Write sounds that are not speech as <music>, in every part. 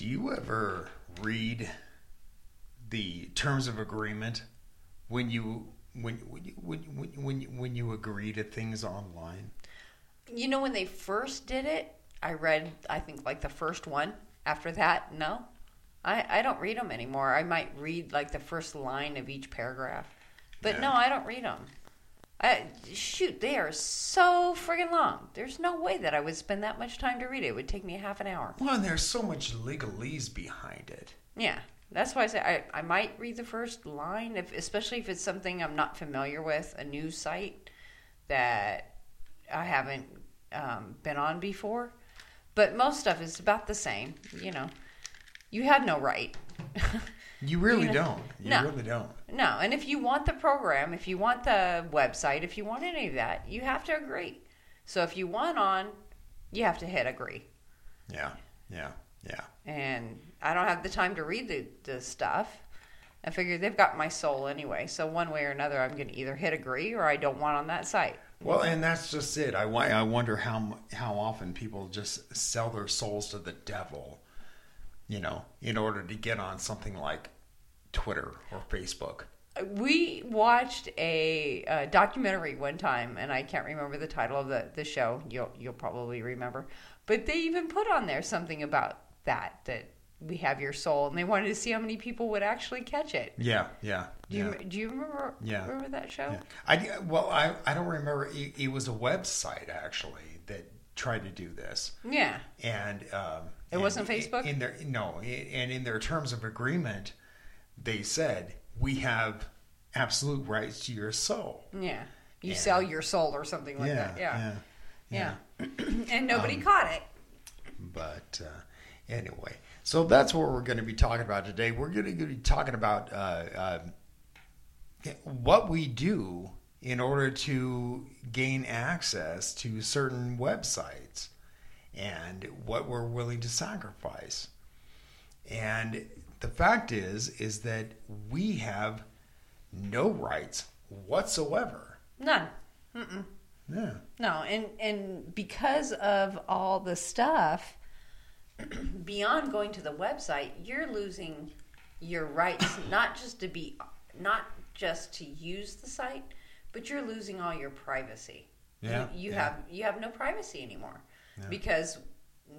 Do you ever read the terms of agreement when you when when you, when when when you, when you agree to things online? You know, when they first did it, I read, I think, like the first one. After that, no. I, I don't read them anymore. I might read like the first line of each paragraph. But Yeah. no, I don't read them. I, shoot, they are so friggin' long. There's no way that I would spend that much time to read it. It would take me a half an hour. Well, and there's so much legalese behind it. Yeah, that's why I say I, I might read the first line, if especially if it's something I'm not familiar with, a new site that I haven't um, been on before. But most stuff is about the same. You know, you have no right. <laughs> You really You know- don't. You No. really don't. no, and if you want the program, if you want the website, if you want any of that, you have to agree. So if you want on, you have to hit agree. Yeah, yeah, yeah. and I don't have the time to read the, the stuff. I figure they've got my soul anyway, so one way or another, I'm going to either hit agree or I don't want on that site. Well, and that's just it. I, I wonder how how often people just sell their souls to the devil, you know, in order to get on something like Twitter or Facebook. We watched a, uh documentary one time, and I can't remember the title of the, the show. You'll you'll probably remember, but they even put on there something about that that we have your soul, and they wanted to see how many people would actually catch it. Yeah, yeah, Do yeah. you do you remember Yeah. remember that show? yeah. I well, I I don't remember. It, it was a website actually that tried to do this, Yeah. and um, It and wasn't Facebook? In their no, and in their terms of agreement, they said we have absolute rights to your soul. Yeah. You Yeah. sell your soul or something like that. yeah, Yeah. <clears throat> and nobody Um, caught it. But uh, anyway, so that's what we're going to be talking about today. We're going to be talking about uh, uh, what we do in order to gain access to certain websites and what we're willing to sacrifice. And the fact is, is that we have no rights whatsoever. None. Yeah. No, and and because of all the stuff <clears throat> beyond going to the website, you're losing your rights <coughs> not just to be not just to use the site, but you're losing all your privacy. Yeah, You, you yeah. have you have no privacy anymore. Yeah. Because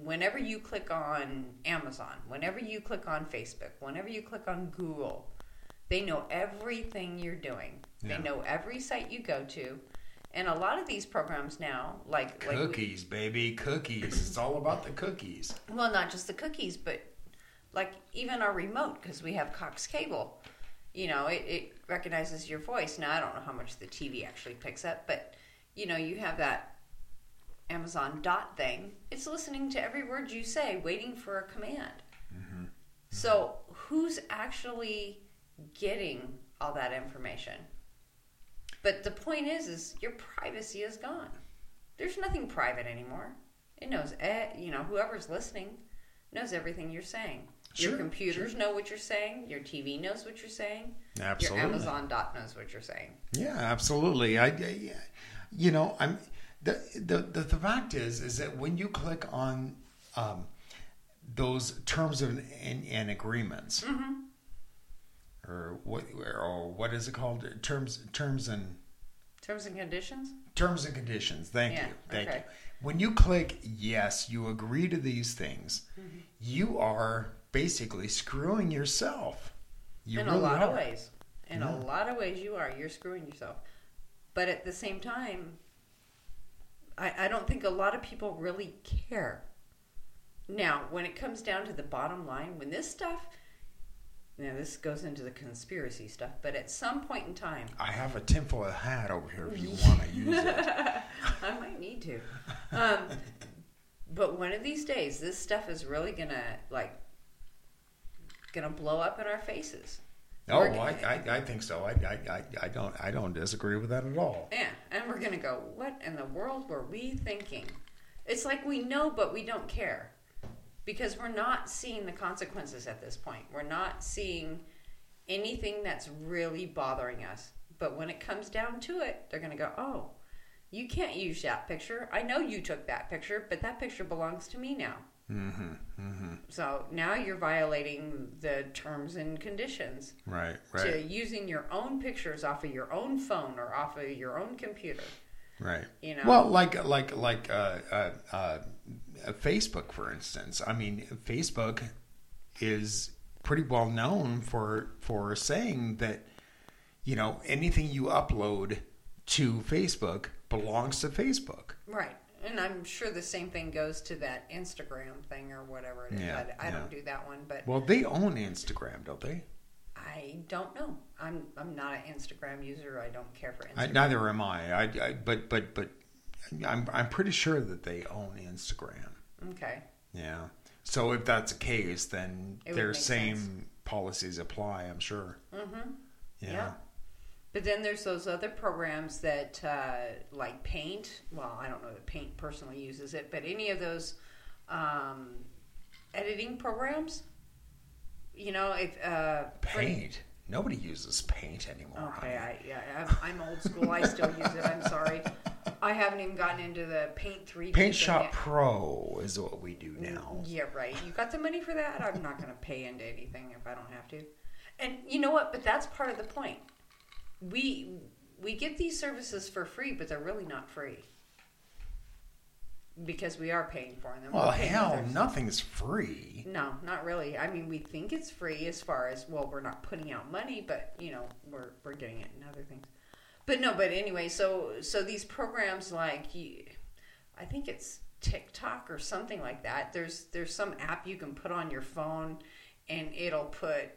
whenever you click on Amazon, whenever you click on Facebook, whenever you click on Google, they know everything you're doing. Yeah. They know every site you go to. And a lot of these programs now, like like we- Cookies, baby, cookies. It's all about the cookies. well, not just the cookies, but like even our remote because we have Cox Cable. You know, it, it recognizes your voice. Now I don't know how much the TV actually picks up, but you know, you have that Amazon Dot thing. It's listening to every word you say, waiting for a command. Mm-hmm. So who's actually getting all that information? But the point is, is your privacy is gone. There's nothing private anymore. It knows, you know, whoever's listening knows everything you're saying. Sure, your computers know what you're saying. Your TV knows what you're saying. Absolutely. Your Amazon Dot knows what you're saying. Yeah, absolutely. I, I- you know, I'm the, the the the fact is is that when you click on um, those terms of and, and agreements, Mm-hmm. or what or what is it called? Terms terms and Terms and conditions. terms and conditions. Thank Yeah, you, thank okay. you. When you click yes, you agree to these things. Mm-hmm. You are basically screwing yourself. You in really a lot are. of ways. In a lot of ways, you are. You're screwing yourself. But at the same time, I, I don't think a lot of people really care. Now, when it comes down to the bottom line, when this stuff, now this goes into the conspiracy stuff, but at some point in time, I have a tinfoil hat over here if you <laughs> want to use it. I might need to. Um, but one of these days, this stuff is really gonna like gonna blow up in our faces. Oh, I, I, I think so. I, I, I, I don't I don't disagree with that at all. Yeah, and we're gonna go. What in the world were we thinking? It's like we know, but we don't care because we're not seeing the consequences at this point. We're not seeing anything that's really bothering us. But when it comes down to it, they're gonna go, "Oh, you can't use that picture. I know you took that picture, but that picture belongs to me now." Mm-hmm. Mm-hmm. So now you're violating the terms and conditions Right. to using your own pictures off of your own phone or off of your own computer. Right. You know. Well, like like like uh, uh, uh, Facebook, for instance. I mean, Facebook is pretty well known for for saying that you know anything you upload to Facebook belongs to Facebook. Right. And I'm sure the same thing goes to that Instagram thing or whatever it is. Yeah, I, I don't do that one, but Well, they own Instagram, don't they? I don't know. I'm I'm not an Instagram user. I don't care for I, Instagram. neither am I. I, I. But but but I'm I'm pretty sure that they own Instagram. okay. Yeah. So if that's the case, then It their same sense. policies apply. I'm sure. Mm-hmm. Yeah. Yeah. But then there's those other programs that, uh, like Paint. Well, I don't know that Paint personally uses it, but any of those um, editing programs. You know, if uh, for- Paint. Nobody uses paint anymore. Okay. I, yeah, I'm, old school. I still use it. I'm sorry. I haven't even gotten into the Paint three. Paint Shop yet. Pro is what we do now. Yeah, right. You got the money for that? I'm not going to pay into anything if I don't have to. And you know what? But that's part of the point. We we get these services for free, but they're really not free because we are paying for them. Well, paying hell, others. nothing's free. No, not really. I mean, we think it's free as far as well, we're not putting out money, but you know, we're we're getting it in other things. But no, but anyway, so so these programs like you, I think it's TikTok or something like that. There's there's some app you can put on your phone, and it'll put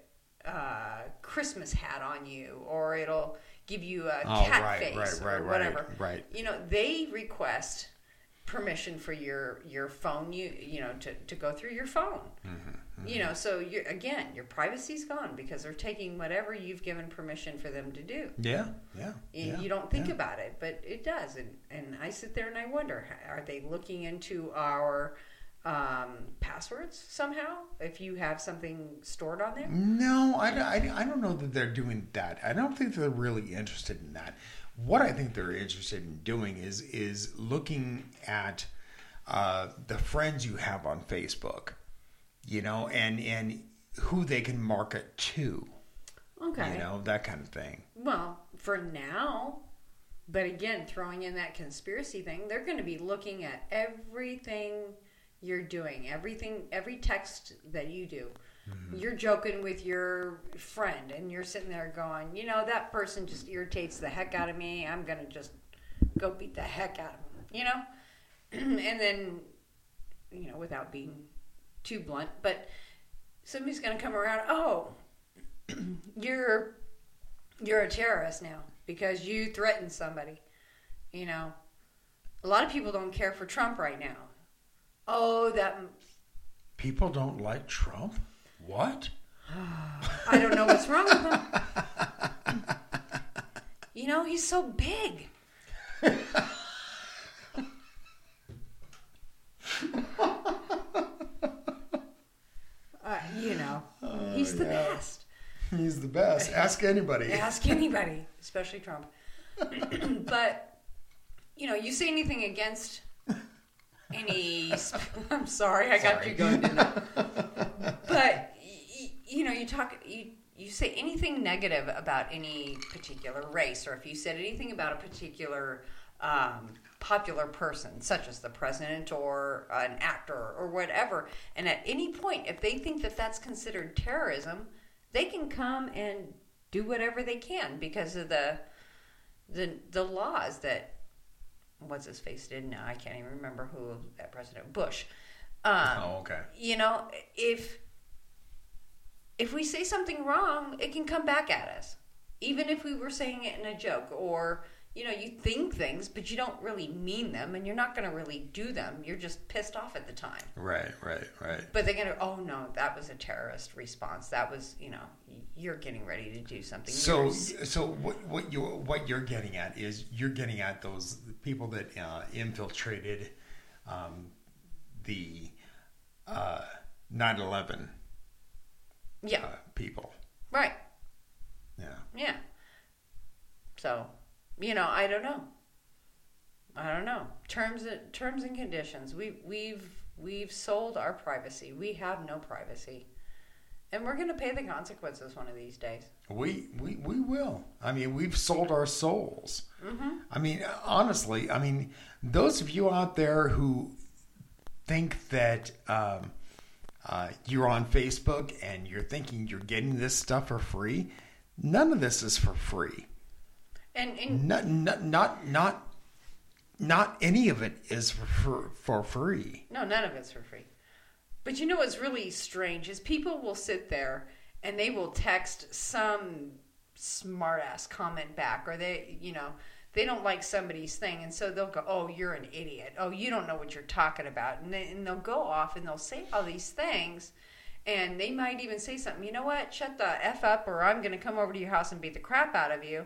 uh, Christmas hat on you, or it'll give you a Oh, cat right, face right, right, or whatever. right. You know, they request permission for your your phone you you know to, to go through your phone Mm-hmm, you know so you again your privacy's gone because they're taking whatever you've given permission for them to do Yeah, yeah. you, yeah, you don't think yeah. about it but it does and and i sit there and i wonder are they looking into our um, passwords somehow if you have something stored on there No, I, I, I don't know that they're doing that. I don't think they're really interested in that. What I think they're interested in doing is is looking at uh, the friends you have on Facebook, you know, and and who they can market to, okay you know, that kind of thing. Well, for now, but again, throwing in that conspiracy thing, they're going to be looking at everything you're doing, everything, every text that you do. Mm-hmm. You're joking with your friend, and you're sitting there going, you know, that person just irritates the heck out of me. I'm going to just go beat the heck out of him, you know? <clears throat> and then, you know, without being too blunt, but somebody's going to come around, oh, <clears throat> you're you're a terrorist now because you threatened somebody. You know, a lot of people don't care for Trump right now. Oh, that People don't like Trump. What? <sighs> I don't know what's wrong with him. <laughs> You know, he's so big. <laughs> Uh, you know, he's the yeah. best. He's the best. Ask anybody. Ask anybody, especially Trump. <laughs> but you know, you say anything against any. <laughs> I'm sorry, I got you going. <laughs> But y- you know, you talk. You you say anything negative about any particular race, or if you said anything about a particular um, popular person, such as the president or an actor or whatever, and at any point, if they think that that's considered terrorism, they can come and do whatever they can because of the the the laws that what's his face did now. I can't even remember who that president Bush. Um, Oh, okay. you know, if if we say something wrong, it can come back at us. Even if we were saying it in a joke or you know, you think things but you don't really mean them and you're not going to really do them. You're just pissed off at the time. Right, right, right. But they're going to oh no, that was a terrorist response. That was, you know, you're getting ready to do something. So, You're- so what what you what you're getting at is you're getting at those people that uh, infiltrated um, the uh, 9/11 yeah. uh, people. Right. Yeah. Yeah. So, you know, I don't know. I don't know. Terms terms and conditions. We we've We've sold our privacy. We have no privacy. And we're going to pay the consequences one of these days. We, we we will. I mean, we've sold our souls. I mean, honestly, I mean, those of you out there who think that um, uh, you're on Facebook and you're thinking you're getting this stuff for free, none of this is for free. And, and Not not not not, not any of it is for, for for free. no, none of it's for free. But you know what's really strange is people will sit there and they will text some smartass comment back, or they, you know, they don't like somebody's thing, and so they'll go, "Oh, you're an idiot. Oh, you don't know what you're talking about," and, they, and they'll go off and they'll say all these things, and they might even say something. You know what? Shut the f up, or I'm going to come over to your house and beat the crap out of you.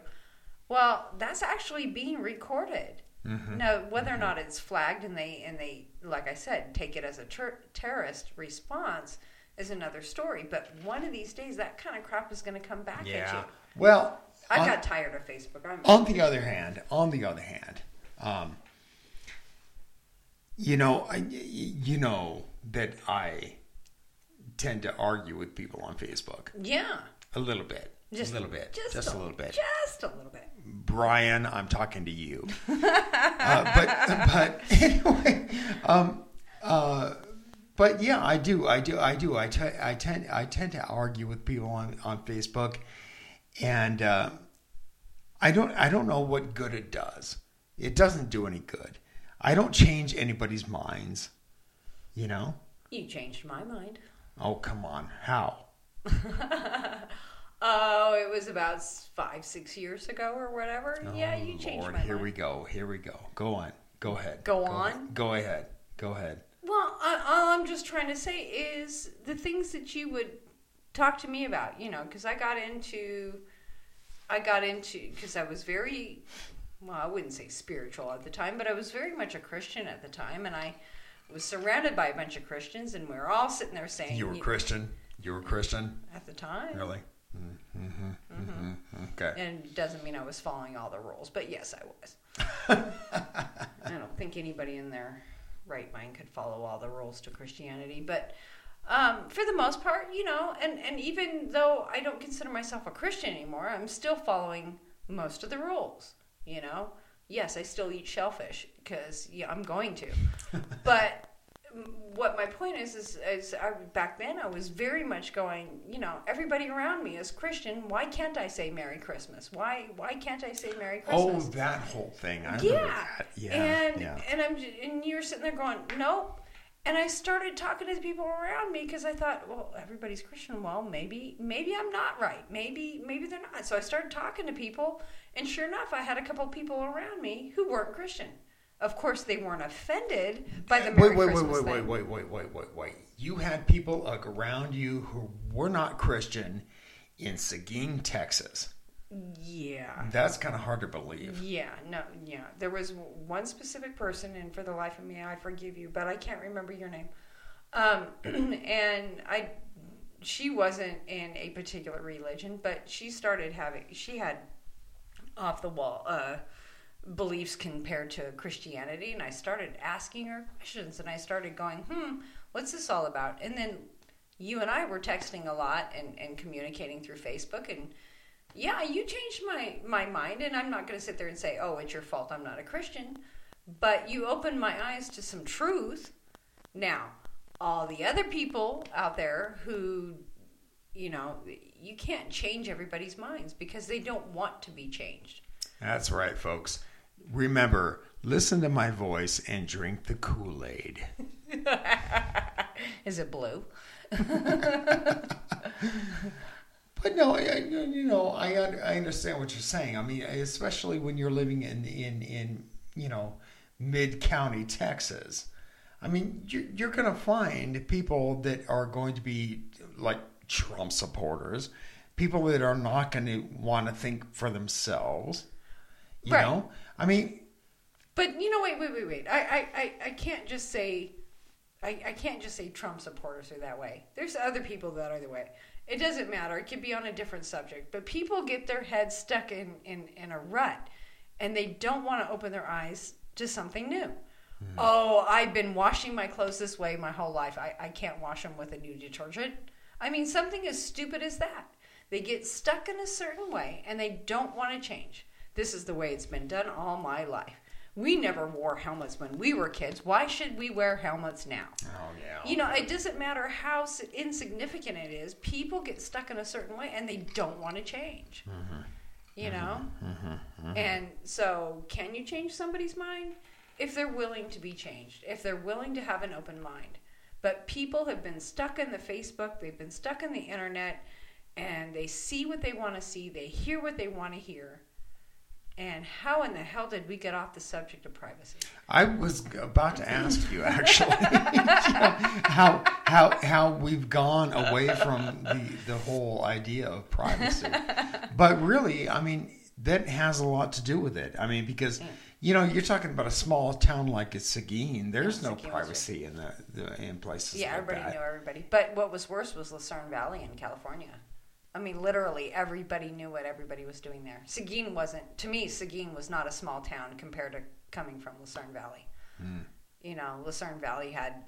Well, that's actually being recorded. Now, whether or not it's flagged and they and they, like I said, take it as a ter- terrorist response is another story. But one of these days, that kind of crap is going to come back at you. Well, I on- got tired of Facebook. I'm, on the other hand, on the other hand, um, you know, I, you know that I tend to argue with people on Facebook yeah, a little bit, just a little bit, just, just, a, little bit. just a little bit. Brian, I'm talking to you. <laughs> uh, but but <laughs> anyway, um, uh, but yeah, I do, I do, I do. I, tend I tend to argue with people on on Facebook, and uh, I don't I don't know what good it does. It doesn't do any good. I don't change anybody's minds. You know? You changed my mind. Oh come on, how? <laughs> Oh, it was about five, six years ago or whatever. yeah, you Oh, changed Lord, my here mind. we go. Here we go. Go on. Go ahead. Go ahead. on? Go ahead. Go ahead. Well, I, all I'm just trying to say is the things that you would talk to me about, you know, because I got into, I got into, because I was very, well, I wouldn't say spiritual at the time, but I was very much a Christian at the time, and I was surrounded by a bunch of Christians, and we were all sitting there saying, You were Christian. You were Christian. at the time, Really? Mm-hmm. Mm-hmm. Okay. and it doesn't mean I was following all the rules, but yes, I was. <laughs> I don't think anybody in their right mind could follow all the rules to Christianity, but um, for the most part, you know, and, and even though I don't consider myself a Christian anymore, I'm still following most of the rules, you know. Yes, I still eat shellfish because yeah, I'm going to, <laughs> but what my point is is, is I, back then I was very much going, you know, everybody around me is Christian. Why can't I say Merry Christmas? Why why can't I say Merry oh, Christmas? Oh, that whole thing. I yeah. that. Yeah. and yeah. and I'm and you're sitting there going, nope. And I started talking to the people around me because I thought, well, everybody's Christian. Well, maybe maybe I'm not right. Maybe maybe they're not. So I started talking to people, and sure enough, I had a couple people around me who weren't Christian. Of course, they weren't offended by the Merry Wait, wait, wait, Christmas wait, wait, thing. wait, wait, wait, wait, wait. You had people like, around you who were not Christian in Seguin, Texas. Yeah. That's kind of hard to believe. Yeah, no, yeah. There was one specific person, and for the life of me, I forgive you, but I can't remember your name. Um, <clears throat> and I, she wasn't in a particular religion, but she started having, she had off the wall uh, beliefs compared to Christianity, and I started asking her questions, and I started going, hmm, what's this all about? And then you and I were texting a lot and, and communicating through Facebook, and yeah, you changed my my mind, and I'm not going to sit there and say, "Oh, it's your fault. I'm not a Christian," but you opened my eyes to some truth. Now, all the other people out there who, you know, you can't change everybody's minds because they don't want to be changed. That's right, folks. Remember, listen to my voice and drink the Kool Aid. <laughs> Is it blue? <laughs> But no, I, you know, I I understand what you're saying. I mean, especially when you're living in in in you know mid county Texas. I mean, you're, you're going to find people that are going to be like Trump supporters, people that are not going to want to think for themselves. You Right. know, I mean, But you know, wait, wait, wait, wait. I, I, I, can't just say, I, I can't just say Trump supporters are that way. There's other people that are the way. It doesn't matter. It could be on a different subject. But people get their heads stuck in, in, in a rut, and they don't want to open their eyes to something new. Hmm. Oh, I've been washing my clothes this way my whole life. I, I can't wash them with a new detergent. I mean, something as stupid as that. They get stuck in a certain way and they don't want to change. This is the way it's been done all my life. We never wore helmets when we were kids. Why should we wear helmets now? Oh yeah. You know, it doesn't matter how insignificant it is. People get stuck in a certain way and they don't want to change. Mm-hmm. You know? Mm-hmm. Mm-hmm. And so, can you change somebody's mind? If they're willing to be changed, if they're willing to have an open mind. But people have been stuck in the Facebook, they've been stuck in the internet, and they see what they want to see, they hear what they want to hear. And how in the hell did we get off the subject of privacy? I was about to ask you actually you <laughs> know, how how how we've gone away from the the whole idea of privacy. But really, I mean, that has a lot to do with it. I mean, because you know, you're talking about a small town like Seguin. There's oh, no Seguin privacy in the, the in places Yeah, like everybody that. knew everybody. But what was worse was Lucerne Valley in California. I mean, literally everybody knew what everybody was doing there. Seguin wasn't, to me, Seguin was not a small town compared to coming from Lucerne Valley. Hmm. You know, Lucerne Valley had,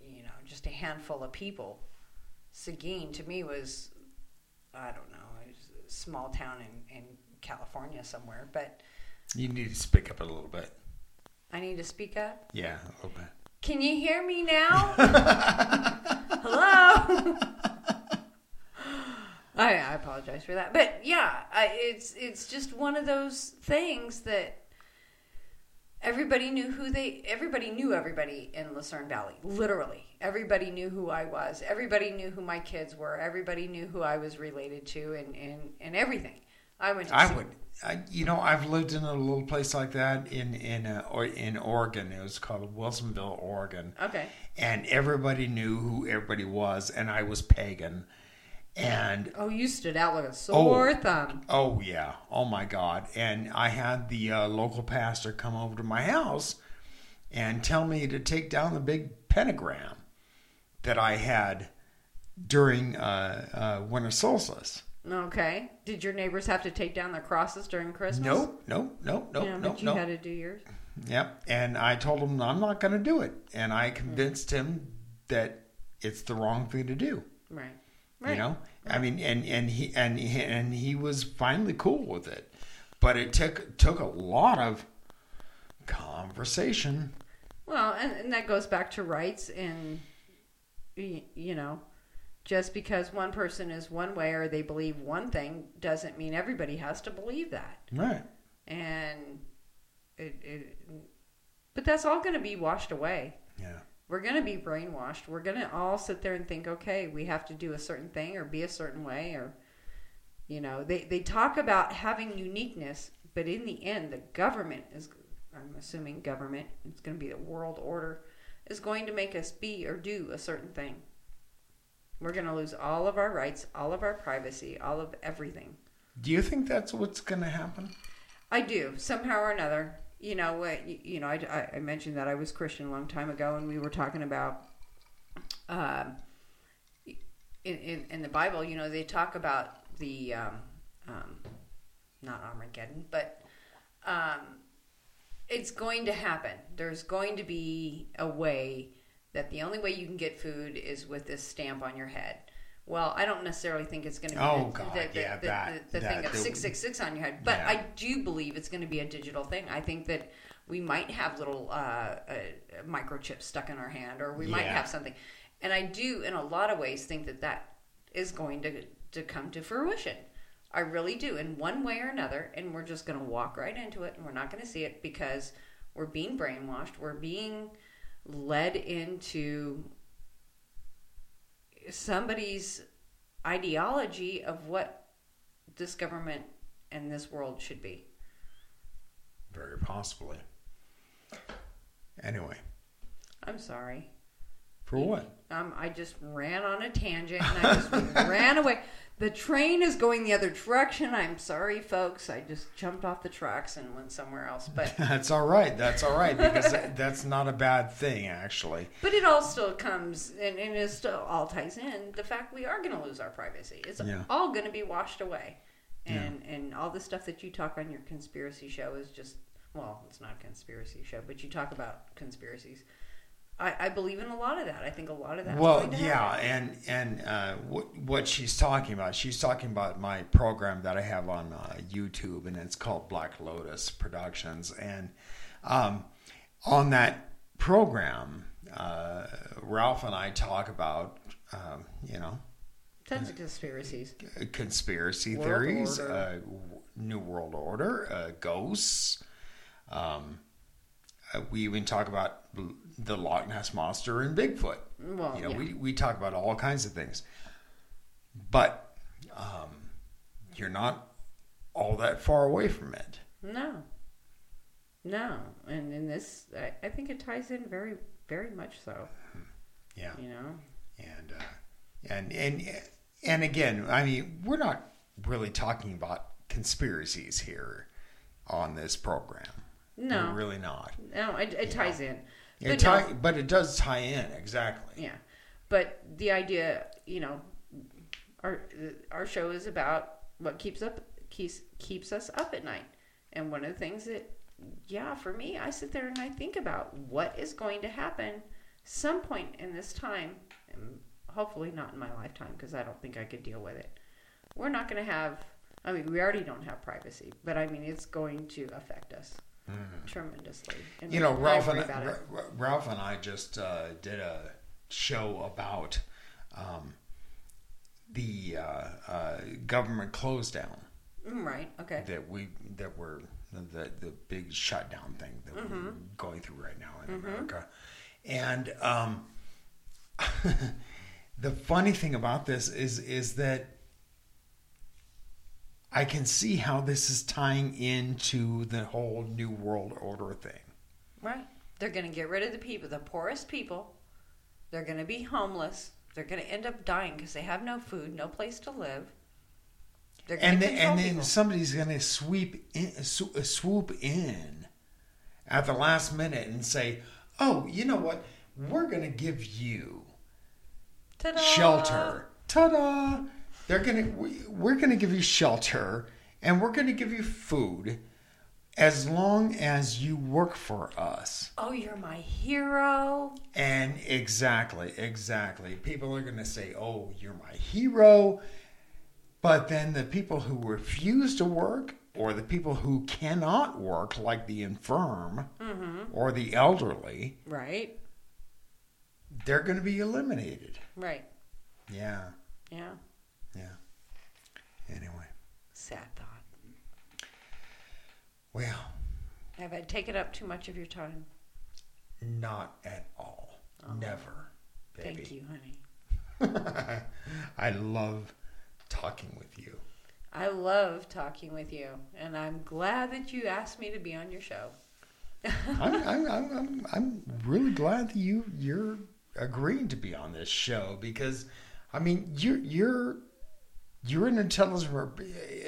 you know, just a handful of people. Seguin, to me, was, I don't know, a small town in, in California somewhere. But You need to speak up a little bit. I need to speak up. Yeah, a little bit. Can you hear me now? <laughs> Hello. <laughs> I, I apologize for that, but yeah, I, it's it's just one of those things that everybody knew who they everybody knew everybody in Lucerne Valley. Literally, everybody knew who I was. Everybody knew who my kids were. Everybody knew who I was related to, and and, and everything. I went. To I see- would, I, you know, I've lived in a little place like that in in uh, or in Oregon. It was called Wilsonville, Oregon. Okay. and everybody knew who everybody was, and I was pagan. And Oh, you stood out like a sore Oh. thumb. oh yeah, oh my God! And I had the uh, local pastor come over to my house and tell me to take down the big pentagram that I had during uh, uh, winter solstice. Okay. Did your neighbors have to take down their crosses during Christmas? Nope, nope, nope, nope, yeah, nope, but you had to do yours. Yep. And I told him I'm not going to do it, and I convinced him that it's the wrong thing to do. Right. Right. You know, I mean, and and he and he, and he was finally cool with it, but it took took a lot of conversation. Well, and, and that goes back to rights and you know, just because one person is one way or they believe one thing doesn't mean everybody has to believe that. Right. And it, it but that's all going to be washed away. Yeah. We're going to be brainwashed. We're going to all sit there and think, okay, we have to do a certain thing or be a certain way or you know, they they talk about having uniqueness, but in the end the government is I'm assuming government, it's going to be the world order is going to make us be or do a certain thing. We're going to lose all of our rights, all of our privacy, all of everything. Do you think that's what's going to happen? I do somehow or another. You know what? You, you know, I, I- I mentioned that I was Christian a long time ago, and we were talking about, um, in, in in the Bible. You know, they talk about the, um, um, not Armageddon, but um, it's going to happen. There's going to be a way that the only way you can get food is with this stamp on your head. Well, I don't necessarily think it's going to be Oh, the, God, the, the, yeah, the, that- the, the thing of the- 666 on your head. But Yeah. I do believe it's going to be a digital thing. I think that we might have little uh, uh, microchips stuck in our hand, or we might have something. And I do, in a lot of ways, think that that is going to to come to fruition. I really do, in one way or another. And we're just going to walk right into it, and we're not going to see it because we're being brainwashed. We're being led into somebody's ideology of what this government and this world should be. Very possibly. Anyway, I'm sorry. For what? Um, I just ran on a tangent and I just <laughs> ran away. The train is going the other direction. I'm sorry, folks. I just jumped off the tracks and went somewhere else. But <laughs> That's all right. That's all right because that- <laughs> that's not a bad thing, actually. but it all still comes and, and it still all ties in the fact we are going to lose our privacy. It's Yeah. all going to be washed away, and and all the stuff that you talk on your conspiracy show is just well, it's not a conspiracy show, but you talk about conspiracies. I, I believe in a lot of that. I think a lot of that. Well, yeah, and and uh, what what she's talking about, she's talking about my program that I have on uh, YouTube, and it's called Black Lotus Productions, and um, on that program, uh, Ralph and I talk about, um, you know, tons of conspiracies, conspiracy World theories, uh, New World Order, uh, ghosts. Um, uh, we even talk about the Loch Ness monster and Bigfoot. Well, you know, yeah. we we talk about all kinds of things, but um, you're not all that far away from it. No. No. And in this, I, I think it ties in very, very much so. Yeah, You know? and uh, and and and again, I mean, we're not really talking about conspiracies here on this program. No. we're really not. No, it, it ties in. It But tie, no, but it does tie in exactly. yeah. But the idea, you know, our our show is about what keeps up keeps keeps us up at night. And one of the things that yeah, for me, I sit there and I think about what is going to happen some point in this time, and hopefully not in my lifetime because I don't think I could deal with it. We're not going to have I mean, we already don't have privacy, but I mean, it's going to affect us tremendously. And You know, Ralph and about it. Ra- Ra- Ralph and I just uh, did a show about um, the uh, uh, government close down Mm, right. Okay. that we that we're the the big shutdown thing that Mm-hmm. we're going through right now in America, and um, <laughs> the funny thing about this is is that I can see how this is tying into the whole new world order thing. Right. They're going to get rid of the people, the poorest people. They're going to be homeless. They're going to end up dying because they have no food, no place to live. They're going and to then, and then people. somebody's going to sweep in, sw- uh, swoop in at the last minute and say, "Oh, you know what? We're going to give you Ta-da! shelter. Ta-da! They're going to we, we're going to give you shelter and we're going to give you food as long as you work for us." Oh, you're my hero. And exactly, exactly. People are going to say, "Oh, you're my hero." But then the people who refuse to work or the people who cannot work like the infirm mm-hmm. or the elderly, Right. they're going to be eliminated. Right. Yeah. Yeah. Anyway, Sad thought. well, Have I taken up too much of your time? not at all. Oh. Never. Baby. Thank you, honey. <laughs> I love talking with you. I love talking with you, and I'm glad that you asked me to be on your show. I'm, <laughs> I'm, I'm, I'm, I'm really glad that you you're agreeing to be on this show because, I mean, you're you're you're an intelligent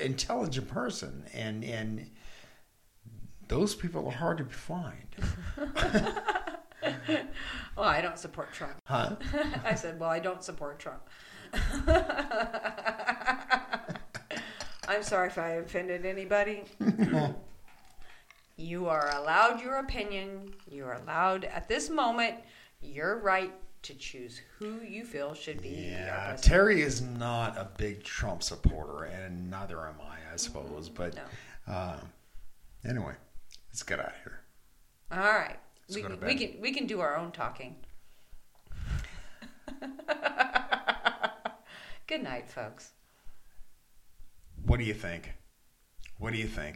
intelligent person, and and those people are hard to find, <laughs> Well, I don't support Trump. huh? <laughs> I said, well, I don't support Trump. <laughs> I'm sorry if I offended anybody. you are allowed your opinion. You are allowed at this moment your right to choose who you feel should be Yeah. Terry is not a big Trump supporter, and neither am I, I suppose. But No. uh, anyway, let's get out of here. All right. We go to can, we can we can do our own talking. <laughs> Good night, folks. What do you think? What do you think?